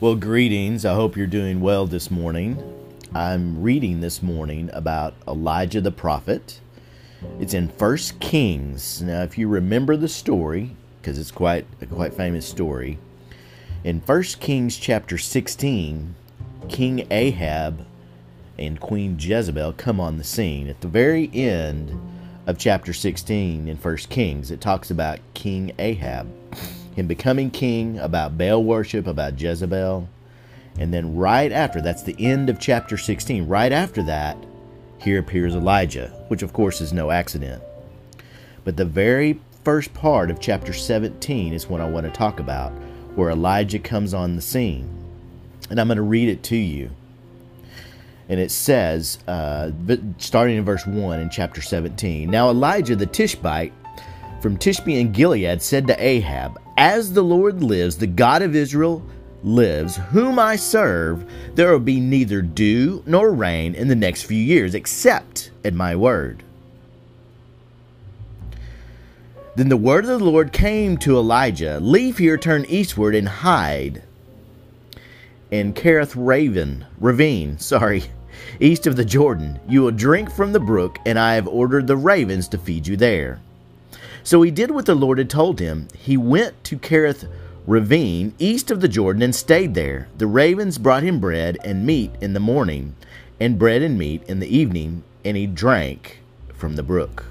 Well, greetings. I hope you're doing well this morning. I'm reading this morning about Elijah the prophet. It's in First Kings. Now, if you remember the story, because it's quite a quite famous story, in First Kings chapter 16, King Ahab and Queen Jezebel come on the scene. At the very end of chapter 16 in First Kings, it talks about King Ahab him becoming king, about Baal worship, about Jezebel. And then right after, that's the end of chapter 16. Right after that, here appears Elijah, which of course is no accident. But the very first part of chapter 17 is what I want to talk about, where Elijah comes on the scene. And I'm going to read it to you. And it says, uh, starting in verse 1 in chapter 17 Now Elijah the Tishbite from Tishbe and Gilead said to Ahab, as the Lord lives, the God of Israel lives, whom I serve, there will be neither dew nor rain in the next few years, except at my word. Then the word of the Lord came to Elijah Leave here, turn eastward, and hide in Kerith Raven, Ravine, sorry, east of the Jordan. You will drink from the brook, and I have ordered the ravens to feed you there. So he did what the Lord had told him. He went to Kerith ravine east of the Jordan and stayed there. The ravens brought him bread and meat in the morning, and bread and meat in the evening, and he drank from the brook.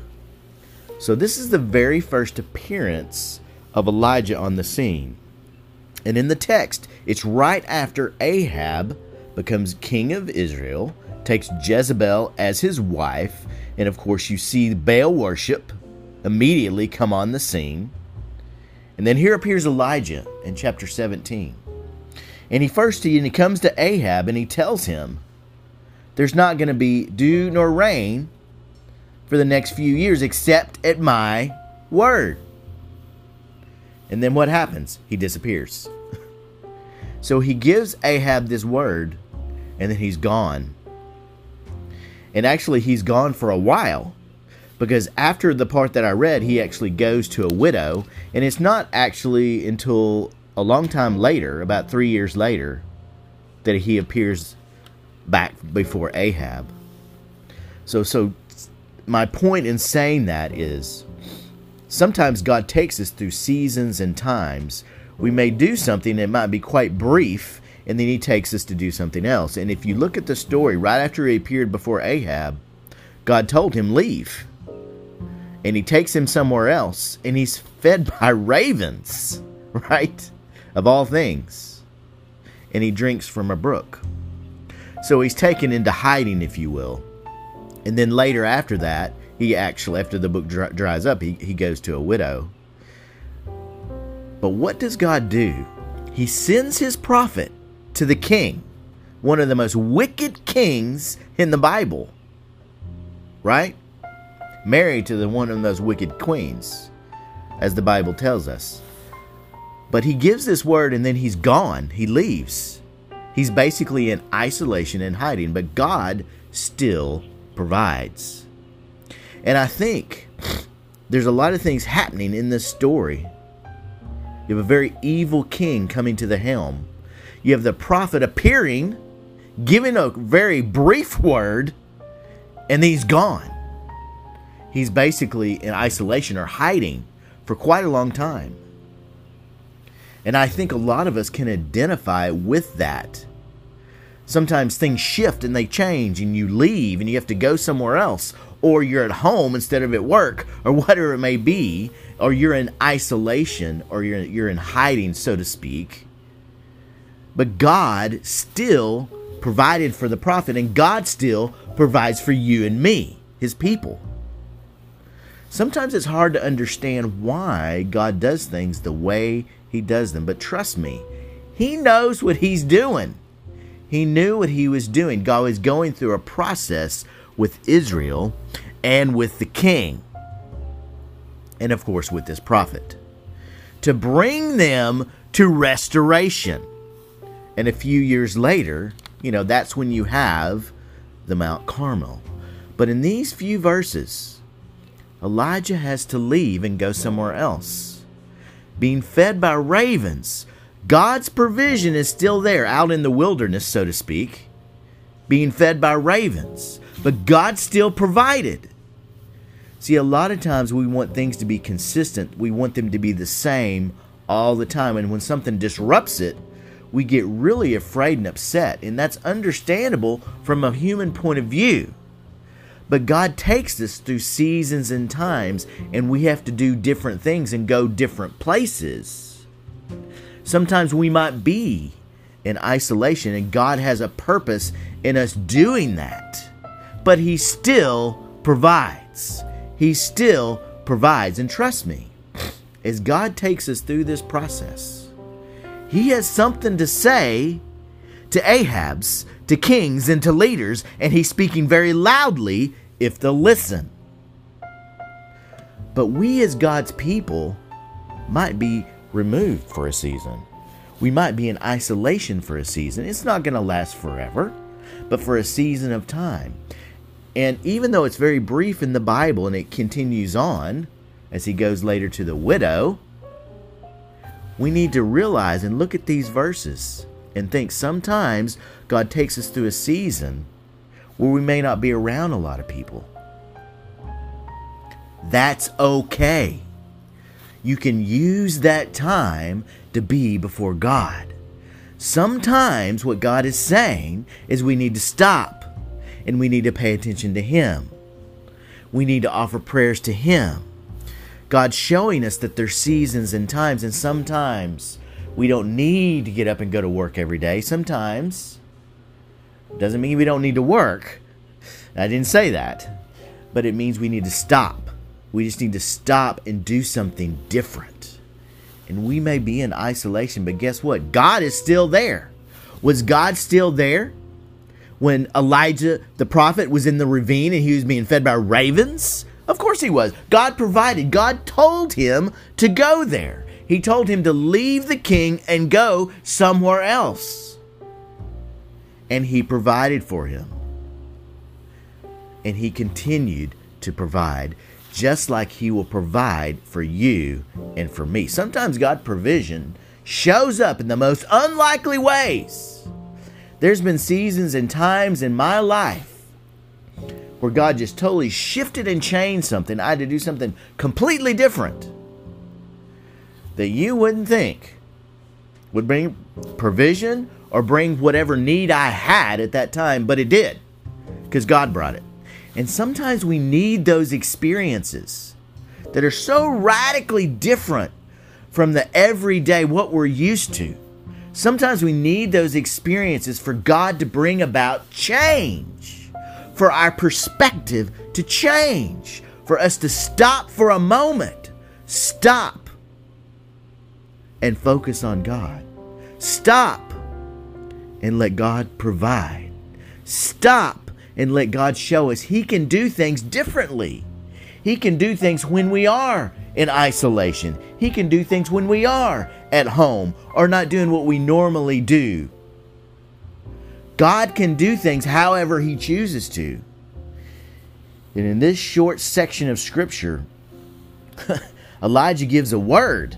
So, this is the very first appearance of Elijah on the scene. And in the text, it's right after Ahab becomes king of Israel, takes Jezebel as his wife, and of course, you see Baal worship immediately come on the scene. And then here appears Elijah in chapter 17. And he first and he comes to Ahab and he tells him there's not going to be dew nor rain for the next few years except at my word. And then what happens? He disappears. so he gives Ahab this word and then he's gone. And actually, he's gone for a while because after the part that I read, he actually goes to a widow, and it's not actually until a long time later, about three years later, that he appears back before Ahab. So, so my point in saying that is sometimes God takes us through seasons and times. We may do something that might be quite brief, and then he takes us to do something else. And if you look at the story, right after he appeared before Ahab, God told him, Leave and he takes him somewhere else and he's fed by ravens, right? Of all things. And he drinks from a brook. So he's taken into hiding, if you will. And then later after that, he actually, after the book dries up, he, he goes to a widow. But what does God do? He sends his prophet to the king, one of the most wicked kings in the Bible. Right? Married to the one of those wicked queens, as the Bible tells us. But he gives this word and then he's gone. He leaves. He's basically in isolation and hiding, but God still provides. And I think there's a lot of things happening in this story. You have a very evil king coming to the helm. You have the prophet appearing, giving a very brief word, and he's gone he's basically in isolation or hiding for quite a long time. And I think a lot of us can identify with that. Sometimes things shift and they change, and you leave and you have to go somewhere else, or you're at home instead of at work, or whatever it may be, or you're in isolation, or you're, you're in hiding, so to speak. But God still provided for the prophet, and God still provides for you and me, his people. Sometimes it's hard to understand why God does things the way He does them, but trust me, He knows what He's doing. He knew what He was doing. God was going through a process with Israel and with the king, and of course with this prophet, to bring them to restoration. And a few years later, you know, that's when you have the Mount Carmel. But in these few verses, Elijah has to leave and go somewhere else. Being fed by ravens, God's provision is still there, out in the wilderness, so to speak, being fed by ravens. But God still provided. See, a lot of times we want things to be consistent, we want them to be the same all the time. And when something disrupts it, we get really afraid and upset. And that's understandable from a human point of view. But God takes us through seasons and times, and we have to do different things and go different places. Sometimes we might be in isolation, and God has a purpose in us doing that. But He still provides. He still provides. And trust me, as God takes us through this process, He has something to say to Ahab's, to kings, and to leaders, and He's speaking very loudly if they'll listen. But we, as God's people, might be removed for a season. We might be in isolation for a season. It's not going to last forever, but for a season of time. And even though it's very brief in the Bible and it continues on as he goes later to the widow, we need to realize and look at these verses and think sometimes God takes us through a season where we may not be around a lot of people. That's okay. You can use that time to be before God. Sometimes what God is saying is we need to stop and we need to pay attention to Him. We need to offer prayers to Him. God's showing us that there's seasons and times, and sometimes we don't need to get up and go to work every day. Sometimes doesn't mean we don't need to work. I didn't say that. But it means we need to stop. We just need to stop and do something different. And we may be in isolation, but guess what? God is still there. Was God still there when Elijah the prophet was in the ravine and he was being fed by ravens? Of course he was. God provided. God told him to go there. He told him to leave the king and go somewhere else and he provided for him. And he continued to provide just like he will provide for you and for me. Sometimes God provision shows up in the most unlikely ways. There's been seasons and times in my life where God just totally shifted and changed something. I had to do something completely different that you wouldn't think would bring provision or bring whatever need I had at that time, but it did because God brought it. And sometimes we need those experiences that are so radically different from the everyday, what we're used to. Sometimes we need those experiences for God to bring about change, for our perspective to change, for us to stop for a moment, stop and focus on God. Stop and let God provide. Stop and let God show us He can do things differently. He can do things when we are in isolation. He can do things when we are at home or not doing what we normally do. God can do things however He chooses to. And in this short section of Scripture, Elijah gives a word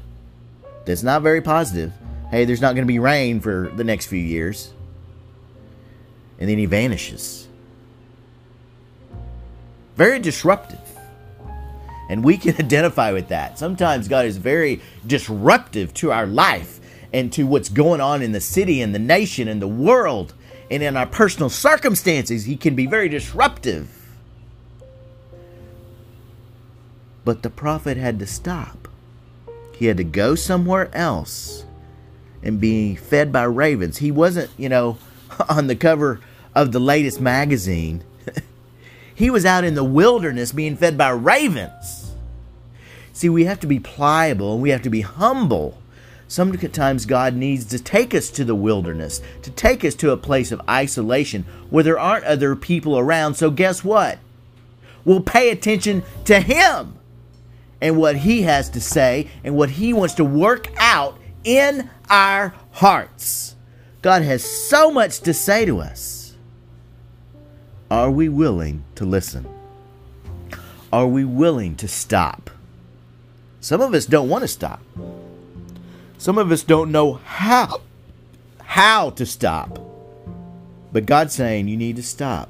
that's not very positive hey, there's not going to be rain for the next few years. And then he vanishes. Very disruptive. And we can identify with that. Sometimes God is very disruptive to our life and to what's going on in the city and the nation and the world and in our personal circumstances. He can be very disruptive. But the prophet had to stop. He had to go somewhere else and being fed by ravens. He wasn't, you know, on the cover of the latest magazine. he was out in the wilderness being fed by ravens. See, we have to be pliable and we have to be humble. Sometimes God needs to take us to the wilderness, to take us to a place of isolation where there aren't other people around. So, guess what? We'll pay attention to Him and what He has to say and what He wants to work out in our hearts. God has so much to say to us. Are we willing to listen? Are we willing to stop? Some of us don't want to stop. Some of us don't know how how to stop. But God's saying you need to stop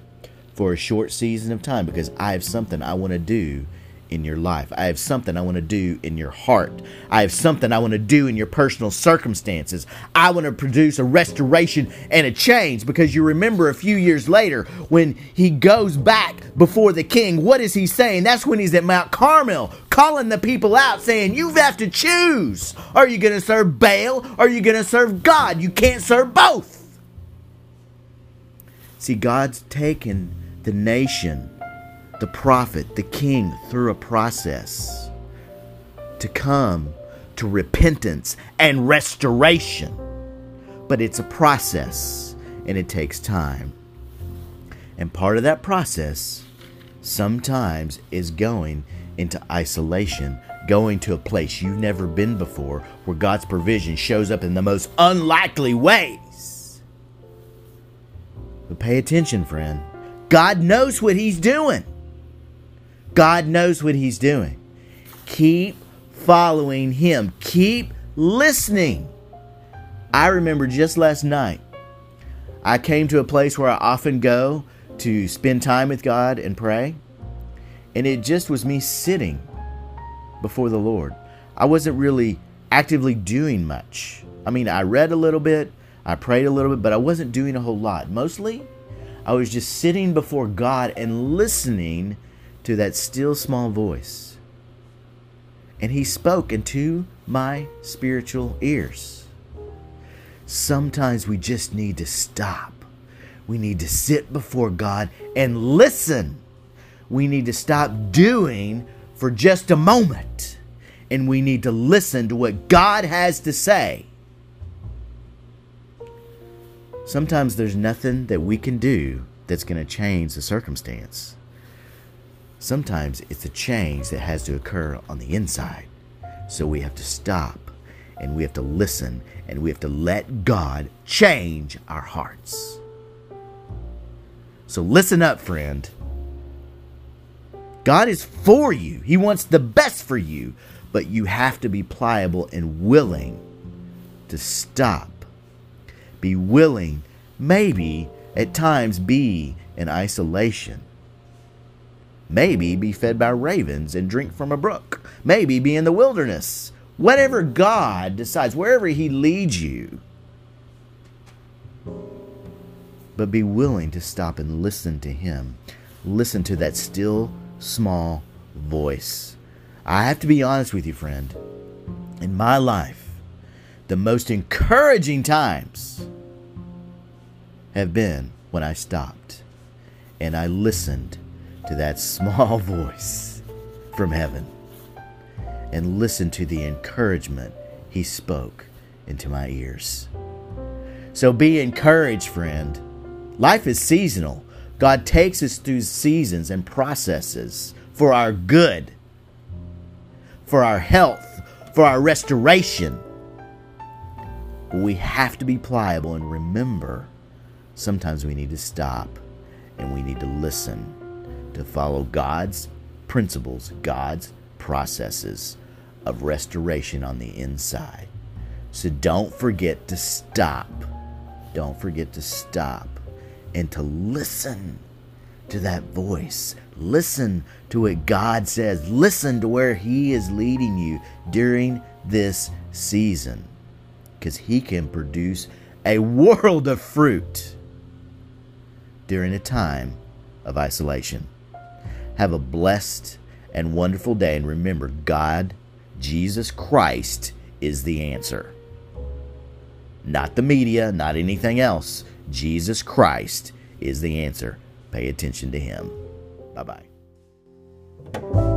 for a short season of time because I have something I want to do in your life. I have something I want to do in your heart. I have something I want to do in your personal circumstances. I want to produce a restoration and a change because you remember a few years later when he goes back before the king, what is he saying? That's when he's at Mount Carmel calling the people out saying, You have to choose. Are you going to serve Baal? Or are you going to serve God? You can't serve both. See, God's taken the nation the prophet, the king, through a process to come to repentance and restoration. But it's a process and it takes time. And part of that process sometimes is going into isolation, going to a place you've never been before where God's provision shows up in the most unlikely ways. But pay attention, friend. God knows what He's doing. God knows what He's doing. Keep following Him, keep listening. I remember just last night, I came to a place where I often go to spend time with God and pray, and it just was me sitting before the Lord. I wasn't really actively doing much. I mean, I read a little bit, I prayed a little bit, but I wasn't doing a whole lot. Mostly, I was just sitting before God and listening to that still small voice. And he spoke into my spiritual ears. Sometimes we just need to stop. We need to sit before God and listen. We need to stop doing for just a moment. And we need to listen to what God has to say. Sometimes there's nothing that we can do that's going to change the circumstance. Sometimes it's a change that has to occur on the inside. So we have to stop and we have to listen and we have to let God change our hearts. So listen up, friend. God is for you, He wants the best for you, but you have to be pliable and willing to stop. Be willing, maybe at times be in isolation Maybe be fed by ravens and drink from a brook. Maybe be in the wilderness. Whatever God decides, wherever He leads you. But be willing to stop and listen to Him. Listen to that still small voice. I have to be honest with you, friend. In my life, the most encouraging times have been when I stopped and I listened to that small voice from heaven and listen to the encouragement he spoke into my ears. So be encouraged, friend. Life is seasonal. God takes us through seasons and processes for our good, for our health, for our restoration. We have to be pliable and remember sometimes we need to stop and we need to listen to follow God's principles, God's processes of restoration on the inside. So don't forget to stop. Don't forget to stop and to listen to that voice. Listen to what God says. Listen to where He is leading you during this season because He can produce a world of fruit during a time of isolation. Have a blessed and wonderful day. And remember, God, Jesus Christ, is the answer. Not the media, not anything else. Jesus Christ is the answer. Pay attention to Him. Bye bye.